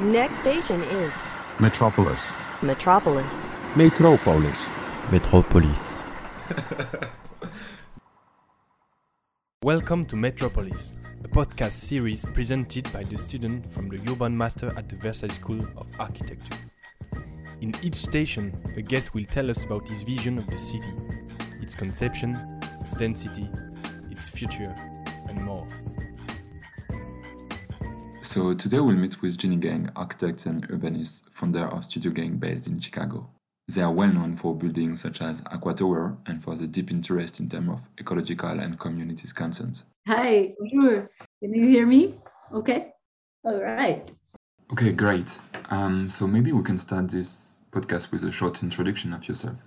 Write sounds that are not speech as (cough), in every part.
Next station is Metropolis. Metropolis. Metropolis. Metropolis. (laughs) Welcome to Metropolis, a podcast series presented by the student from the Urban Master at the Versailles School of Architecture. In each station, a guest will tell us about his vision of the city, its conception, its density, its future, So today we'll meet with Jeanne Gang, architect and urbanist, founder of Studio Gang based in Chicago. They are well known for buildings such as Aqua Tower and for the deep interest in terms of ecological and communities concerns. Hi, bonjour. Can you hear me? Okay. All right. Okay, great. Um, so maybe we can start this podcast with a short introduction of yourself.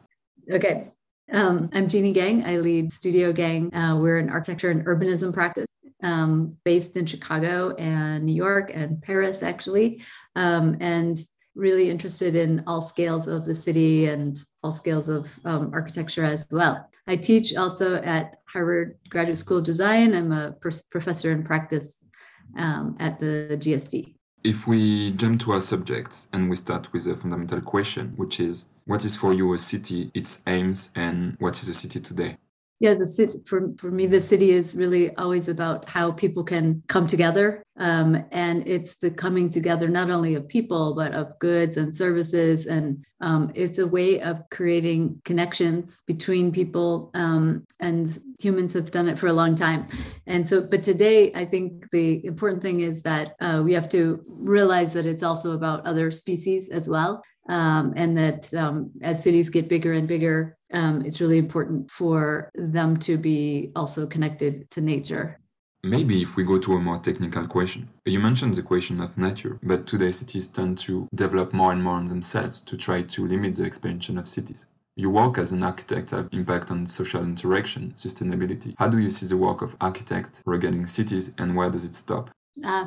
Okay. Um, I'm Jeanne Gang. I lead Studio Gang. Uh, we're an architecture and urbanism practice um, based in Chicago and New York and Paris, actually, um, and really interested in all scales of the city and all scales of um, architecture as well. I teach also at Harvard Graduate School of Design. I'm a pr- professor in practice um, at the GSD. If we jump to our subjects and we start with a fundamental question, which is what is for you a city, its aims, and what is a city today? Yeah the city for, for me the city is really always about how people can come together um, and it's the coming together not only of people but of goods and services and um, it's a way of creating connections between people um, and humans have done it for a long time. And so but today i think the important thing is that uh, we have to realize that it's also about other species as well um, and that um, as cities get bigger and bigger, um, it's really important for them to be also connected to nature. Maybe if we go to a more technical question. You mentioned the question of nature, but today cities tend to develop more and more on themselves to try to limit the expansion of cities. Your work as an architect have impact on social interaction, sustainability. How do you see the work of architects regarding cities and where does it stop? Uh,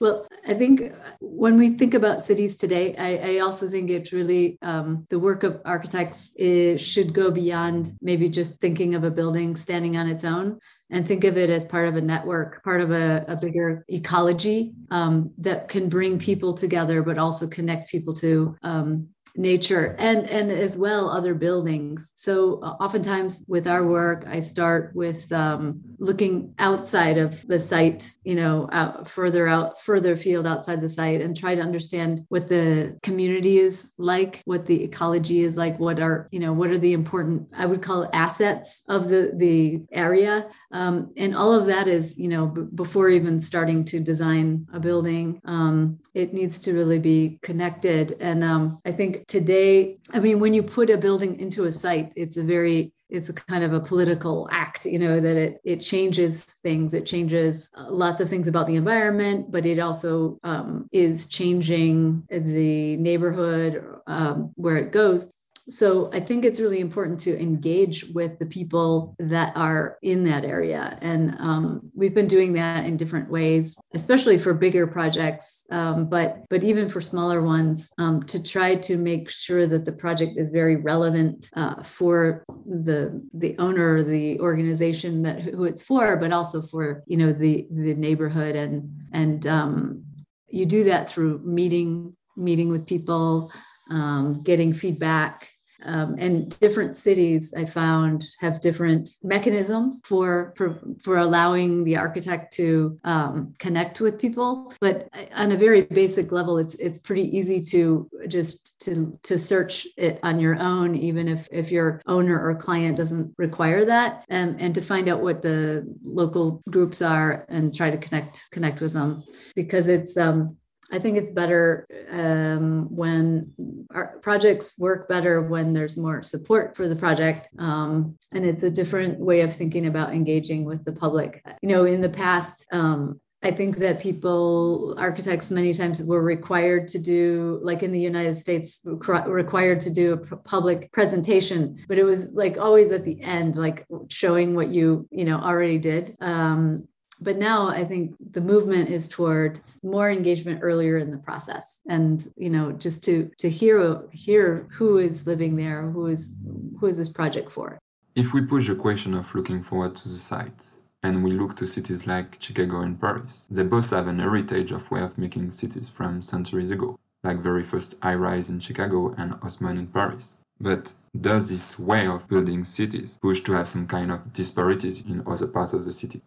well, I think when we think about cities today, I, I also think it's really um, the work of architects should go beyond maybe just thinking of a building standing on its own and think of it as part of a network, part of a, a bigger ecology um, that can bring people together, but also connect people to um, nature and and as well other buildings. So uh, oftentimes with our work i start with um, looking outside of the site you know out further out further field outside the site and try to understand what the community is like what the ecology is like what are you know what are the important i would call assets of the the area. Um, and all of that is you know b- before even starting to design a building um, it needs to really be connected. And um, i think today, I mean, when you put a building into a site, it's a very it's a kind of a political act you know that it it changes things. It changes uh, lots of things about the environment but it also um, is changing the neighborhood um, where it goes so I think it's really important to engage with the people that are in that area. And um, we've been doing that in different ways, especially for bigger projects, um, but but even for smaller ones, um, to try to make sure that the project is very relevant uh, for the the owner, the organization that who it's for, but also for you know the the neighborhood and and um, you do that through meeting meeting with people um, getting feedback um, and different cities I found have different mechanisms for for, for allowing the architect to um, connect with people. But on a very basic level, it's it's pretty easy to just to to search it on your own, even if if your owner or client doesn't require that, um, and to find out what the local groups are and try to connect connect with them because it's um, I think it's better um, when our projects work better when there's more support for the project. Um, and it's a different way of thinking about engaging with the public. You know, in the past, um, I think that people, architects, many times were required to do, like in the United States, required to do a public presentation, but it was like always at the end, like showing what you, you know, already did. Um, but now i think the movement is toward more engagement earlier in the process and you know just to to hear hear who is living there who is who is this project for if we push the question of looking forward to the site and we look to cities like Chicago and Paris. They both have an heritage of way of making cities from centuries ago, like very first high-rise in Chicago and Haussmann in Paris. But does this way of building cities push to have some kind of disparities in other parts of the city?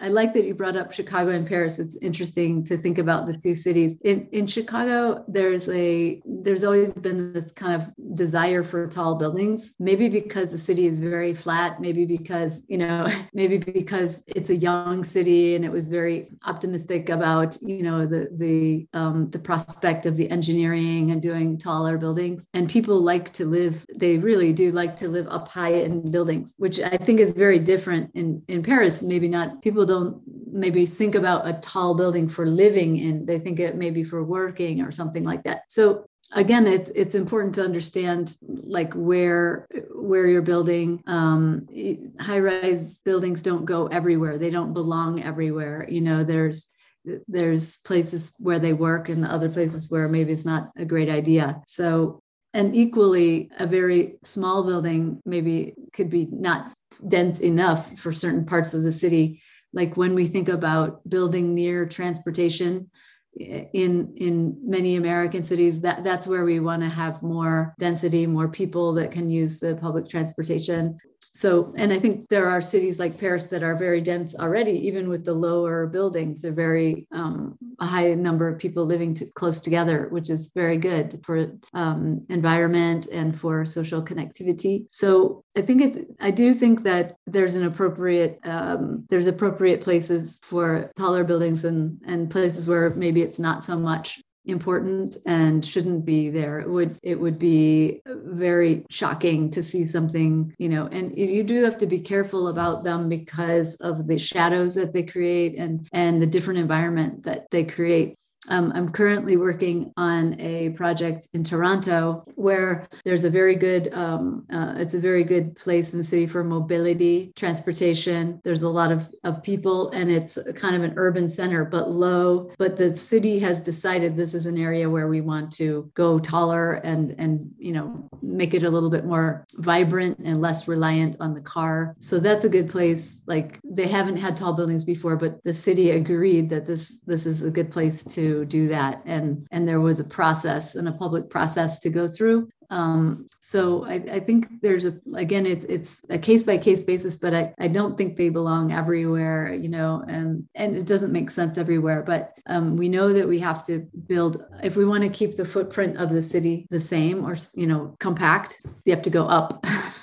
I like that you brought up Chicago and Paris. It's interesting to think about the two cities. In in Chicago, there's a there's always been this kind of desire for tall buildings. Maybe because the city is very flat, maybe because, you know, (laughs) maybe because it's a young city and it was very optimistic about, you know, the the um, the prospect of the engineering and doing taller buildings. And people like to live, they really do like to live up high in buildings, which I think is very different in in Paris. Maybe not people don't maybe think about a tall building for living in they think it maybe for working or something like that. So again it's it's important to understand like where where you're building. Um, high rise buildings don't go everywhere. They don't belong everywhere. You know there's there's places where they work and other places where maybe it's not a great idea. So and equally a very small building maybe could be not dense enough for certain parts of the city like when we think about building near transportation eh, in in many american cities that that's where we want to have more density more people that can use the public transportation so and i think there are cities like paris that are very dense already even with the lower buildings they're very um, a high number of people living to, close together which is very good for um, environment and for social connectivity. So i think it's i do think that there's an appropriate um, there's appropriate places for taller buildings and and places where maybe it's not so much important and shouldn't be there. It would it would be very shocking to see something you know and you do have to be careful about them because of the shadows that they create and and the different environment that they create um, I'm currently working on a project in Toronto where there's a very good, um, uh, it's a very good place in the city for mobility, transportation. There's a lot of, of people and it's kind of an urban center, but low. But the city has decided this is an area where we want to go taller and, and, you know, make it a little bit more vibrant and less reliant on the car. So that's a good place. Like they haven't had tall buildings before, but the city agreed that this, this is a good place to do that. And and there was a process and a public process to go through. Um, so I, I, think there's a again it's it's a case by case basis but I, I don't think they belong everywhere you know and and it doesn't make sense everywhere but um, we know that we have to build if we want to keep the footprint of the city the same or you know compact you have to go up (laughs)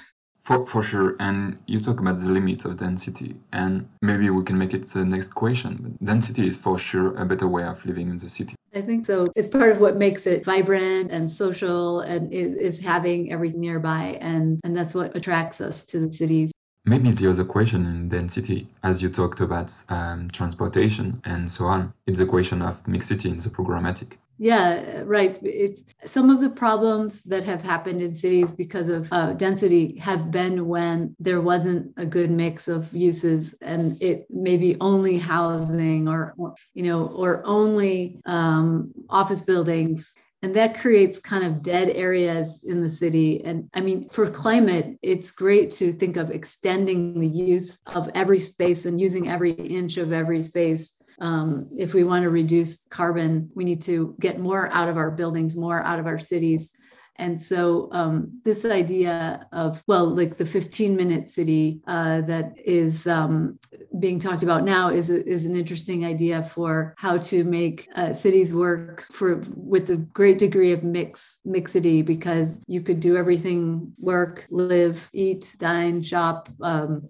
For, for sure. And you talk about the limit of density, and maybe we can make it the next question. Density is for sure a better way of living in the city. I think so. It's part of what makes it vibrant and social and is, is having everything nearby. And, and that's what attracts us to the cities. Maybe the other question in density, as you talked about um, transportation and so on, it's a question of mixity in the programmatic. Yeah, right. It's some of the problems that have happened in cities because of uh, density have been when there wasn't a good mix of uses and it maybe only housing or, or you know, or only um, office buildings. And that creates kind of dead areas in the city. And i mean for climate it's great to think of extending the use of every space and using every inch of every space um, if we want to reduce carbon, we need to get more out of our buildings, more out of our cities. And so, um, this idea of, well, like the 15 minute city uh, that is um, being talked about now is, is an interesting idea for how to make uh, cities work for with a great degree of mix mixity because you could do everything work, live, eat, dine, shop, um,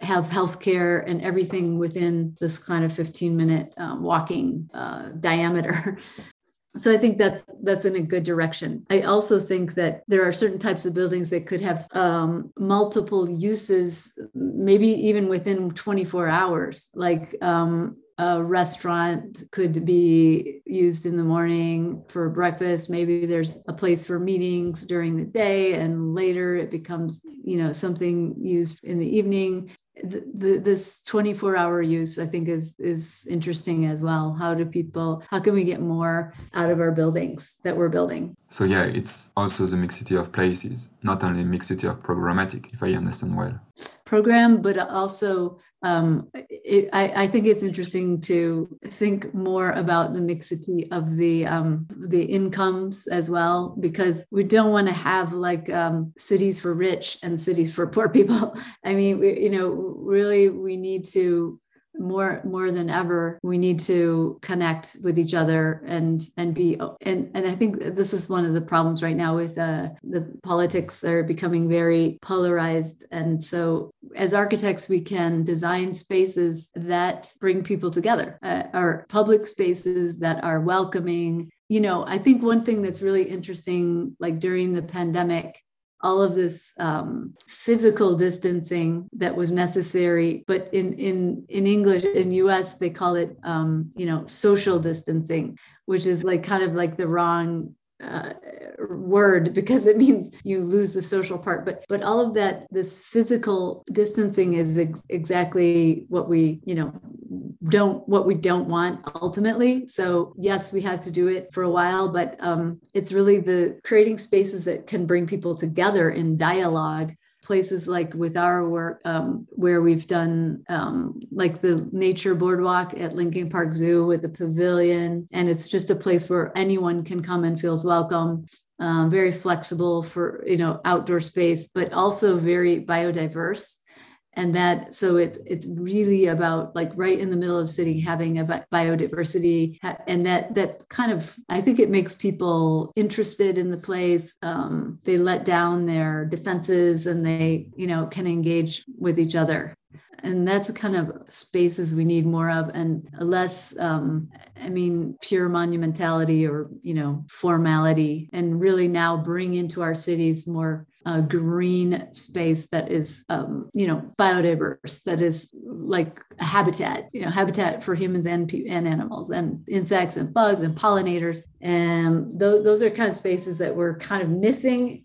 have healthcare, and everything within this kind of 15 minute um, walking uh, diameter. (laughs) So I think that that's in a good direction. I also think that there are certain types of buildings that could have um, multiple uses, maybe even within 24 hours, like um, a restaurant could be used in the morning for breakfast. Maybe there's a place for meetings during the day and later it becomes you know something used in the evening this 24 hour use i think is is interesting as well. How do people how can we get more out of our buildings that we're building? So yeah it's also the mixity of places not only mixity of programmatic if i understand well. Program but also um, it, I, I, think it's interesting to think more about the mixity of the um, the incomes as well, because we don't want to have like um, cities for rich and cities for poor people. (laughs) I mean, we, you know, really, we need to more more than ever we need to connect with each other and and be and and i think this is one of the problems right now with uh, the politics are becoming very polarized. And so as architects we can design spaces that bring people together uh, or public spaces that are welcoming. You know i think one thing that's really interesting like during the pandemic all of this um, physical distancing that was necessary. But in in in english in us they call it um, you know social distancing which is like kind of like the wrong uh, word because it means you lose the social part. But but all of that this physical distancing is ex- exactly what we you know don't what we don't want ultimately. So yes we had to do it for a while but um, it's really the creating spaces that can bring people together in dialogue places like with our work um, where we've done um, like the nature boardwalk at Lincoln Park Zoo with a pavilion. And it's just a place where anyone can come and feels welcome. Um, very flexible for you know outdoor space, but also very biodiverse and that so it's it's really about like right in the middle of city having a biodiversity and that that kind of i think it makes people interested in the place. Um, they let down their defenses and they you know can engage with each other. And that's the kind of spaces we need more of and less um, i mean pure monumentality or you know formality and really now bring into our cities more a green space that is, um, you know, biodiverse, that is like a habitat, you know, habitat for humans and, and animals and insects and bugs and pollinators. And those, those are kind of spaces that we're kind of missing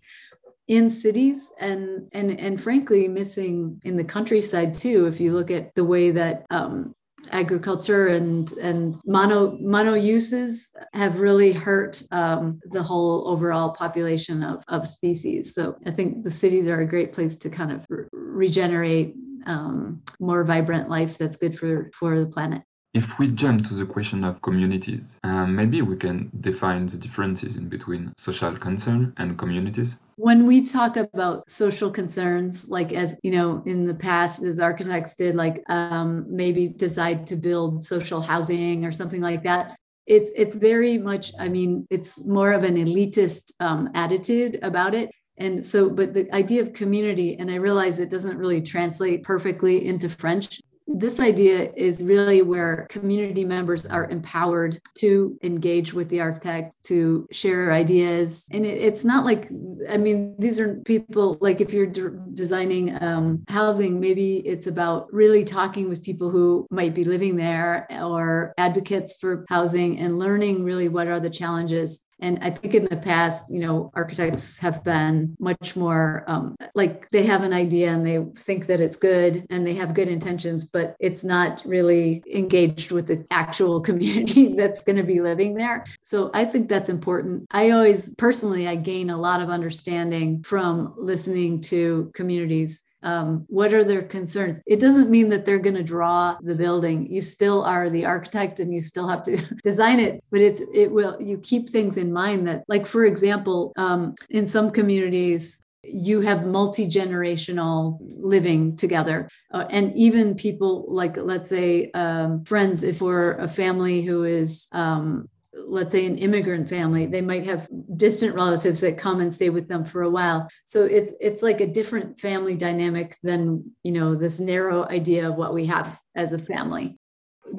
in cities and and and frankly missing in the countryside too if you look at the way that um, agriculture and and mono mono uses have really hurt um, the whole overall population of, of species. So I think the cities are a great place to kind of re- regenerate um, more vibrant life that's good for for the planet. If we jump to the question of communities, um, maybe we can define the differences in between social concern and communities. When we talk about social concerns, like as you know, in the past, as architects did, like um, maybe decide to build social housing or something like that, it's it's very much. I mean, it's more of an elitist um, attitude about it. And so, but the idea of community, and I realize it doesn't really translate perfectly into French, this idea is really where community members are empowered to engage with the architect, to share ideas. And it, it's not like, I mean, these are people like if you're de- designing um, housing, maybe it's about really talking with people who might be living there or advocates for housing and learning really what are the challenges and I think in the past, you know, architects have been much more um, like they have an idea and they think that it's good and they have good intentions, but it's not really engaged with the actual (laughs) community that's going to be living there. So I think that's important. I always personally, I gain a lot of understanding from listening to communities um, what are their concerns? It doesn't mean that they're going to draw the building. You still are the architect and you still have to (laughs) design it but it's it will you keep things in mind that like for example um, in some communities you have multi-generational living together. Uh, and even people like let's say um, friends if we're a family who is um, let's say an immigrant family they might have distant relatives that come and stay with them for a while. So it's it's like a different family dynamic than you know this narrow idea of what we have as a family.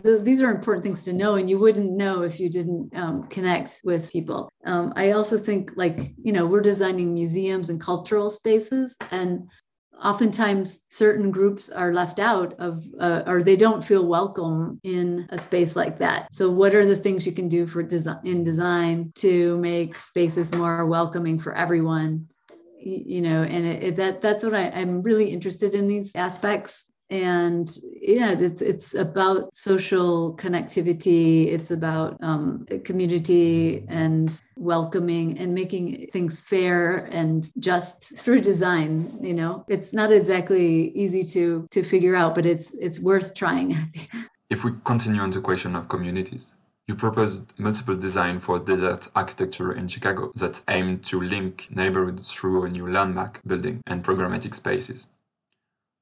These are important things to know and you wouldn't know if you didn't um, connect with people. Um, i also think like you know we're designing museums and cultural spaces and oftentimes certain groups are left out of uh, or they don't feel welcome in a space like that. So what are the things you can do for design in design to make spaces more welcoming for everyone? You know and it, it, that that's what I, i'm really interested in these aspects and yeah it's it's about social connectivity it's about um, community and welcoming and making things fair and just through design you know it's not exactly easy to to figure out but it's it's worth trying (laughs) if we continue on the question of communities you proposed multiple design for desert architecture in Chicago that aim to link neighborhoods through a new landmark building and programmatic spaces.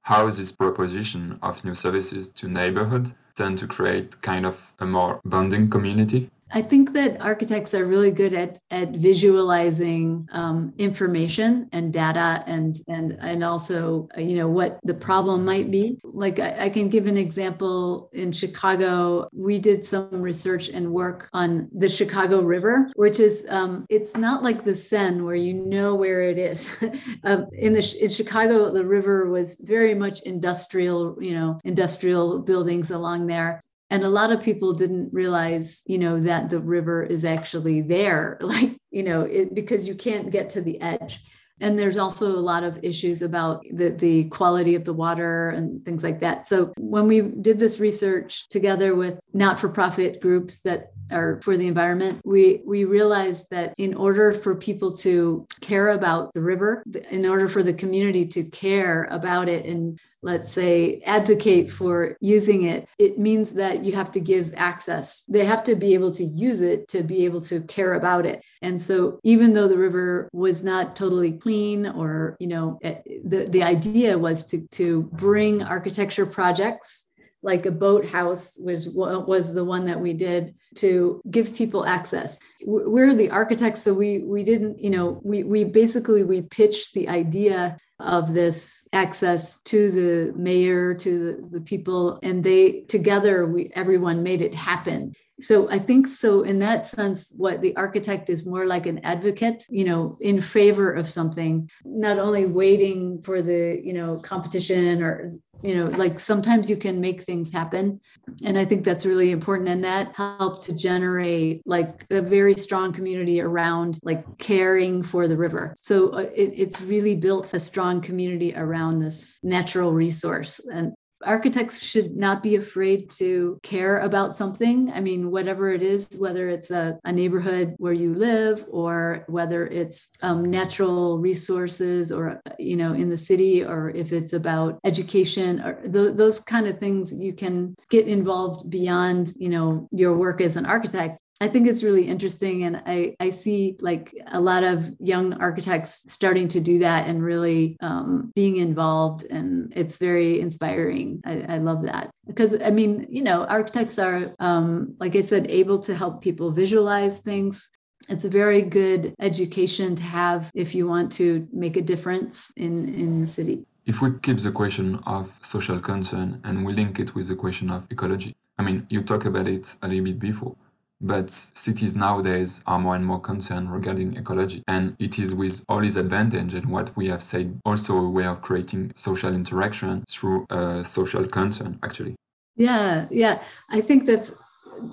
How this proposition of new services to neighborhood tend to create kind of a more bonding community? I think that architects are really good at at visualizing um, information and data and and and also you know what the problem might be. Like I, I, can give an example in Chicago. We did some research and work on the Chicago River, which is um, it's not like the Seine where you know where it is. (laughs) um, in the in Chicago, the river was very much industrial, you know, industrial buildings along there and a lot of people didn't realize you know that the river is actually there (laughs) like you know it, because you can't get to the edge. And there's also a lot of issues about the, the quality of the water and things like that. So when we did this research together with not-for-profit groups that are for the environment we we realized that in order for people to care about the river in order for the community to care about it and let's say advocate for using it it means that you have to give access. They have to be able to use it to be able to care about it. And so even though the river was not totally clean or you know eh, the, the idea was to to bring architecture projects like a boathouse was was the one that we did to give people access. We're the architects so we we didn't you know we we basically we pitched the idea of this access to the mayor to the, the people and they together we everyone made it happen so i think so in that sense what the architect is more like an advocate you know in favor of something not only waiting for the you know competition or you know like sometimes you can make things happen. And i think that's really important. And that helped to generate like a very strong community around like caring for the river. So uh, it, it's really built a strong community around this natural resource. And architects should not be afraid to care about something. I mean, whatever it is, whether it's a, a neighborhood where you live or whether it's um, natural resources or, you know, in the city, or if it's about education or th- those kind of things, you can get involved beyond, you know, your work as an architect I think it's really interesting. And I, I see like a lot of young architects starting to do that and really um, being involved. And it's very inspiring. I, I, love that. Because, I mean, you know, architects are, um, like I said, able to help people visualize things. It's a very good education to have if you want to make a difference in, in the city. If we keep the question of social concern and we link it with the question of ecology, I mean, you talk about it a little bit before but cities nowadays are more and more concerned regarding ecology. And it is with all its advantage and what we have said, also a way of creating social interaction through a social concern, actually. Yeah, yeah. I think that's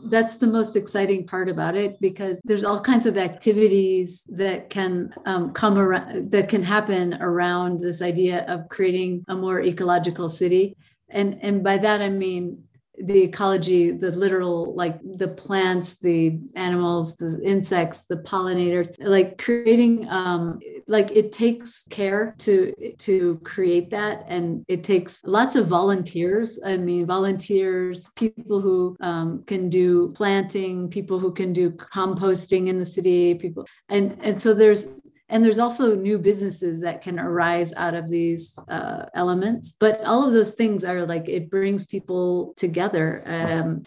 that's the most exciting part about it because there's all kinds of activities that can um, come around that can happen around this idea of creating a more ecological city and and by that i mean the ecology, the literal, like the plants, the animals, the insects, the pollinators, like creating, um, like it takes care to to create that, and it takes lots of volunteers. I mean, volunteers, people who um, can do planting, people who can do composting in the city, people, and and so there's and there's also new businesses that can arise out of these uh, elements but all of those things are like it brings people together um,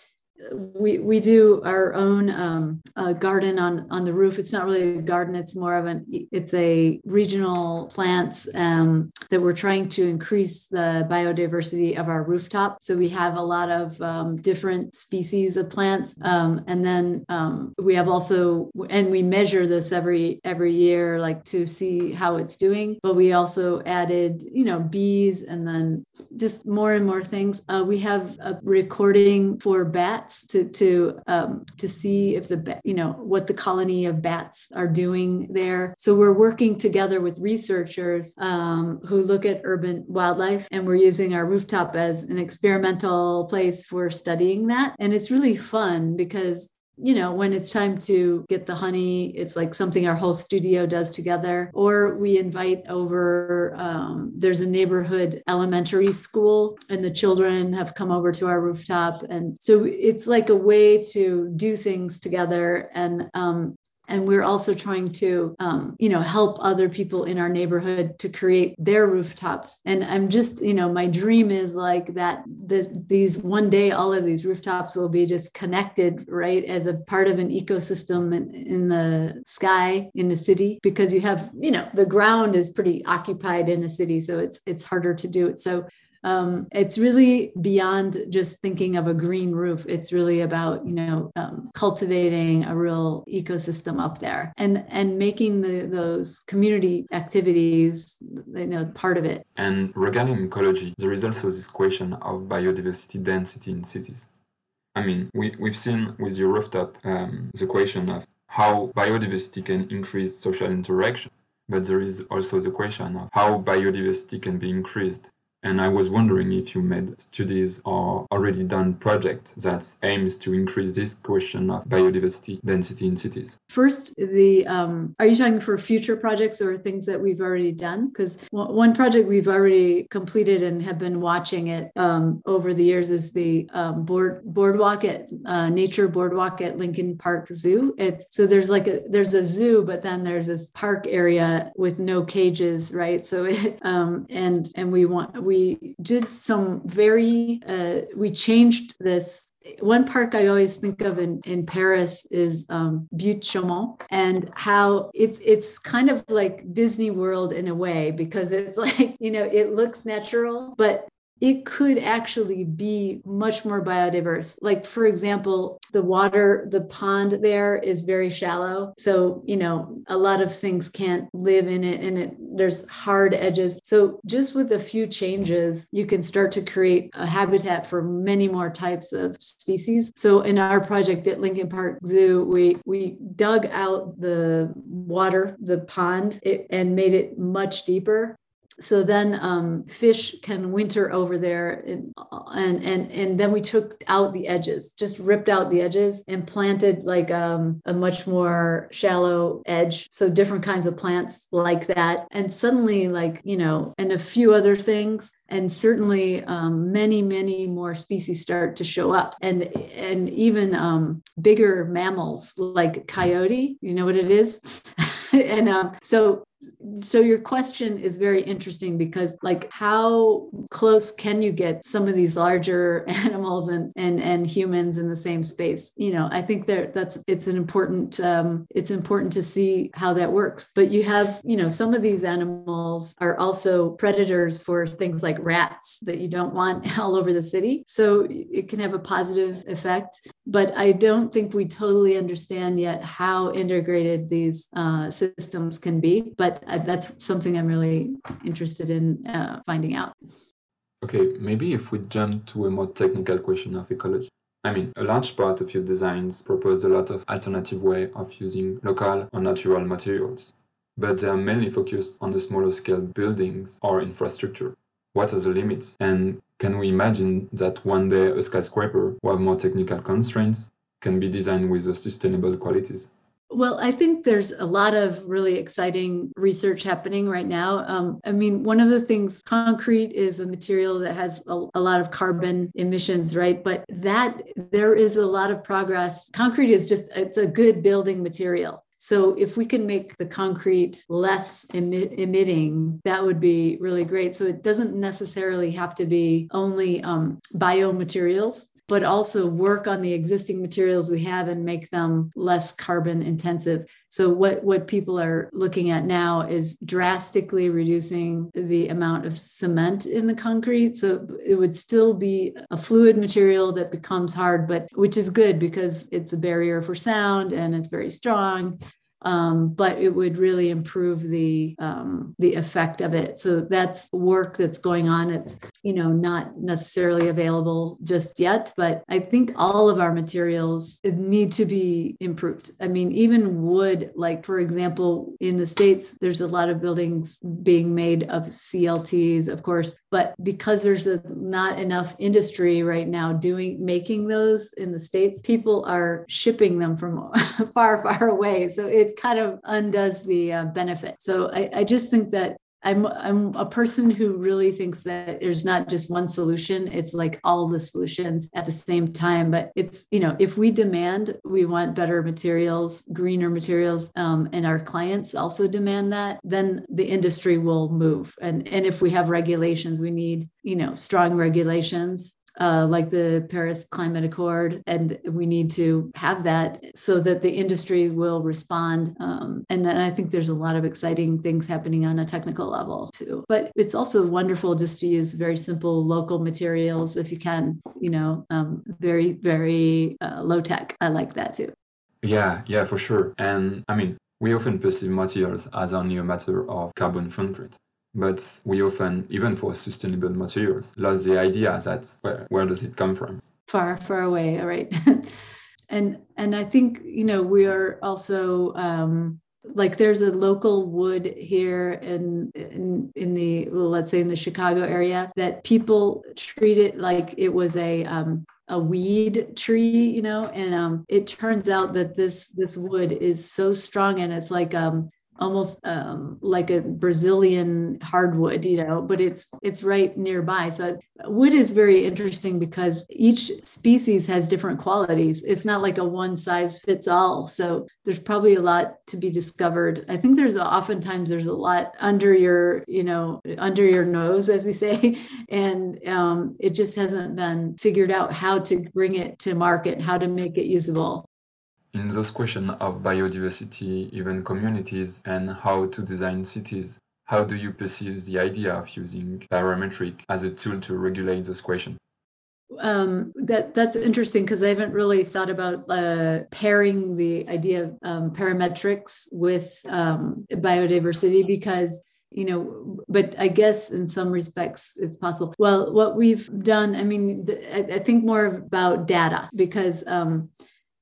we we do our own um, uh, garden on on the roof. It's not really a garden; it's more of an it's a regional plants um, that we're trying to increase the biodiversity of our rooftop. So we have a lot of um, different species of plants, um, and then um, we have also and we measure this every every year, like to see how it's doing. But we also added you know bees, and then just more and more things. Uh, we have a recording for bats bats to to um, to see if the you know what the colony of bats are doing there. So we're working together with researchers um, who look at urban wildlife, and we're using our rooftop as an experimental place for studying that. And it's really fun because you know, when it's time to get the honey, it's like something our whole studio does together. Or we invite over, um, there's a neighborhood elementary school, and the children have come over to our rooftop. And so it's like a way to do things together. And um, and we're also trying to um, you know help other people in our neighborhood to create their rooftops. And i'm just you know my dream is like that this, these one day all of these rooftops will be just connected right as a part of an ecosystem in, in the sky in the city because you have you know the ground is pretty occupied in a city so it's it's harder to do it. So um, it's really beyond just thinking of a green roof. It's really about you know um, cultivating a real ecosystem up there and and making the, those community activities you know part of it. And regarding ecology, there is also this question of biodiversity density in cities. I mean, we, we've seen with your rooftop um, the question of how biodiversity can increase social interaction, but there is also the question of how biodiversity can be increased and I was wondering if you made studies or already done projects that aims to increase this question of biodiversity density in cities. First, the um, are you talking for future projects or things that we've already done? Because one project we've already completed and have been watching it um, over the years is the um, board boardwalk at uh, nature boardwalk at Lincoln Park Zoo. It's so there's like a there's a zoo, but then there's this park area with no cages, right? So it um, and and we want we we did some very uh, we changed this. One park I always think of in, in Paris is um, Buttes Chaumont and how it's it's kind of like Disney World in a way because it's (laughs) like you know it looks natural but it could actually be much more biodiverse. Like, for example, the water, the pond there is very shallow. So, you know, a lot of things can't live in it and it there's hard edges. So, just with a few changes, you can start to create a habitat for many more types of species. So, in our project at Lincoln Park Zoo, we we dug out the water, the pond, it, and made it much deeper so then um, fish can winter over there and, and and and then we took out the edges just ripped out the edges and planted like um, a much more shallow edge. So different kinds of plants like that. And suddenly like you know and a few other things. And certainly um, many many more species start to show up. And and even um, bigger mammals like coyote you know what it is? (laughs) And um, so so your question is very interesting because like how close can you get some of these larger (laughs) animals and and and humans in the same space? You know i think that that's it's an important um, it's important to see how that works. But you have you know some of these animals are also predators for things like rats that you don't want (laughs) all over the city. So it can have a positive effect. But i don't think we totally understand yet how integrated these uh, systems can be. But but that's something I'm really interested in uh, finding out. Okay, maybe if we jump to a more technical question of ecology. I mean, a large part of your designs propose a lot of alternative way of using local or natural materials, but they are mainly focused on the smaller scale buildings or infrastructure. What are the limits? And can we imagine that one day a skyscraper will have more technical constraints can be designed with sustainable qualities? Well, I think there's a lot of really exciting research happening right now. Um, I mean, one of the things, concrete is a material that has a, a, lot of carbon emissions, right? But that there is a lot of progress. Concrete is just, it's a good building material. So if we can make the concrete less emi- emitting, that would be really great. So it doesn't necessarily have to be only um, biomaterials but also work on the existing materials we have and make them less carbon intensive. So what what people are looking at now is drastically reducing the amount of cement in the concrete. So it would still be a fluid material that becomes hard, but which is good because it's a barrier for sound and it's very strong um, but it would really improve the um, the effect of it. So that's work that's going on. It's you know not necessarily available just yet, but I think all of our materials need to be improved. I mean, even wood, like for example, in the states, there's a lot of buildings being made of CLTs, of course, but because there's a, not enough industry right now doing making those in the states, people are shipping them from (laughs) far, far away. So it kind of undoes the uh, benefit. So I, I just think that I'm I'm a person who really thinks that there's not just one solution. It's like all the solutions at the same time. But it's you know if we demand we want better materials, greener materials, um, and our clients also demand that, then the industry will move. And and if we have regulations, we need you know strong regulations uh, like the Paris Climate Accord, and we need to have that so that the industry will respond. Um, and then I think there's a lot of exciting things happening on a technical level too. But it's also wonderful just to use very simple local materials if you can, you know, um, very, very uh, low tech. I like that too. Yeah, yeah, for sure. And I mean, we often perceive materials as only a matter of carbon footprint but we often, even for sustainable materials, lost the idea that where, where does it come from? Far, far away, all right. (laughs) and and I think you know we are also um, like there's a local wood here in in in the let's say in the Chicago area that people treat it like it was a um, a weed tree, you know, and um, it turns out that this this wood is so strong and it's like um, almost um, like a Brazilian hardwood, you know, but it's it's right nearby. So wood is very interesting because each species has different qualities. It's not like a one size fits all. So there's probably a lot to be discovered. I think there's oftentimes there's a lot under your, you know, under your nose, as we say, (laughs) and um, it just hasn't been figured out how to bring it to market, how to make it usable in those questions of biodiversity, even communities, and how to design cities, how do you perceive the idea of using parametric as a tool to regulate those questions? Um, that that's interesting because I haven't really thought about uh, pairing the idea of um, parametrics with um, biodiversity because you know but i guess in some respects it's possible well what we've done i mean I, I think more about data because um,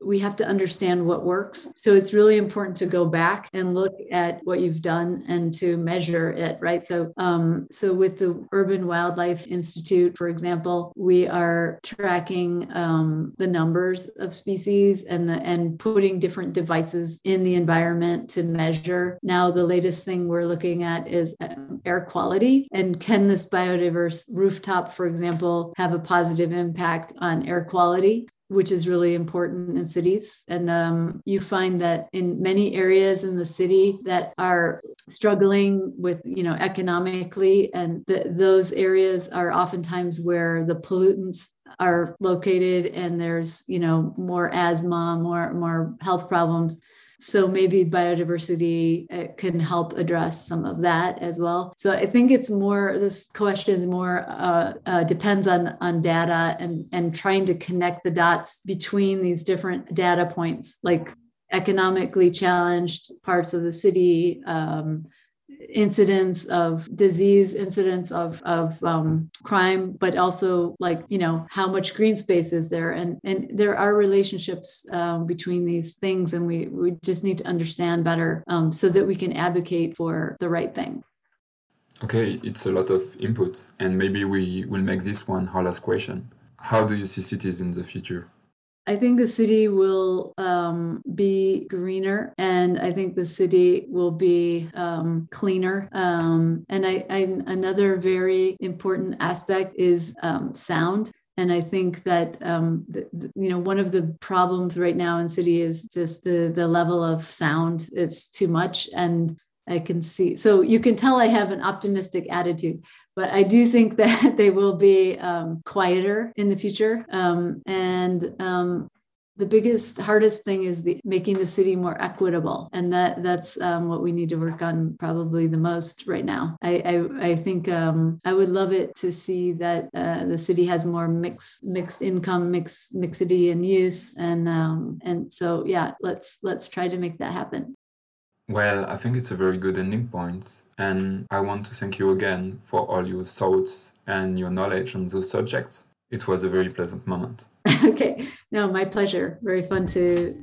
we have to understand what works. So it's really important to go back and look at what you've done and to measure it, right? So, um, so with the Urban Wildlife Institute, for example, we are tracking um, the numbers of species and the, and putting different devices in the environment to measure. Now, the latest thing we're looking at is um, air quality, and can this biodiverse rooftop, for example, have a positive impact on air quality? Which is really important in cities. And um, you find that in many areas in the city that are struggling with, you know, economically, and the, those areas are oftentimes where the pollutants are located, and there's, you know, more asthma, more more health problems so maybe biodiversity can help address some of that as well. So I think it's more this question is more uh, uh, depends on on data and and trying to connect the dots between these different data points, like economically challenged parts of the city. Um, incidents of disease, incidents of of um, crime, but also like you know how much green space is there, and and there are relationships um, between these things, and we we just need to understand better um, so that we can advocate for the right thing. Okay, it's a lot of input, and maybe we will make this one our last question. How do you see cities in the future? I think the city will um, be greener, and I think the city will be um, cleaner. Um, and I, I, another very important aspect is um, sound. And I think that um, the, you know one of the problems right now in city is just the the level of sound. It's too much, and I can see. So you can tell I have an optimistic attitude but I do think (laughs) that they will be um, quieter in the future. Um, and um, the biggest, hardest thing is the making the city more equitable, and that that's um, what we need to work on probably the most right now. I I, I think um, I would love it to see that uh, the city has more mixed mixed income, mixed mixity in use, and um, and so yeah, let's let's try to make that happen. Well, I think it's a very good ending point, and I want to thank you again for all your thoughts and your knowledge on those subjects. It was a very pleasant moment. (laughs) okay, no, my pleasure. Very fun to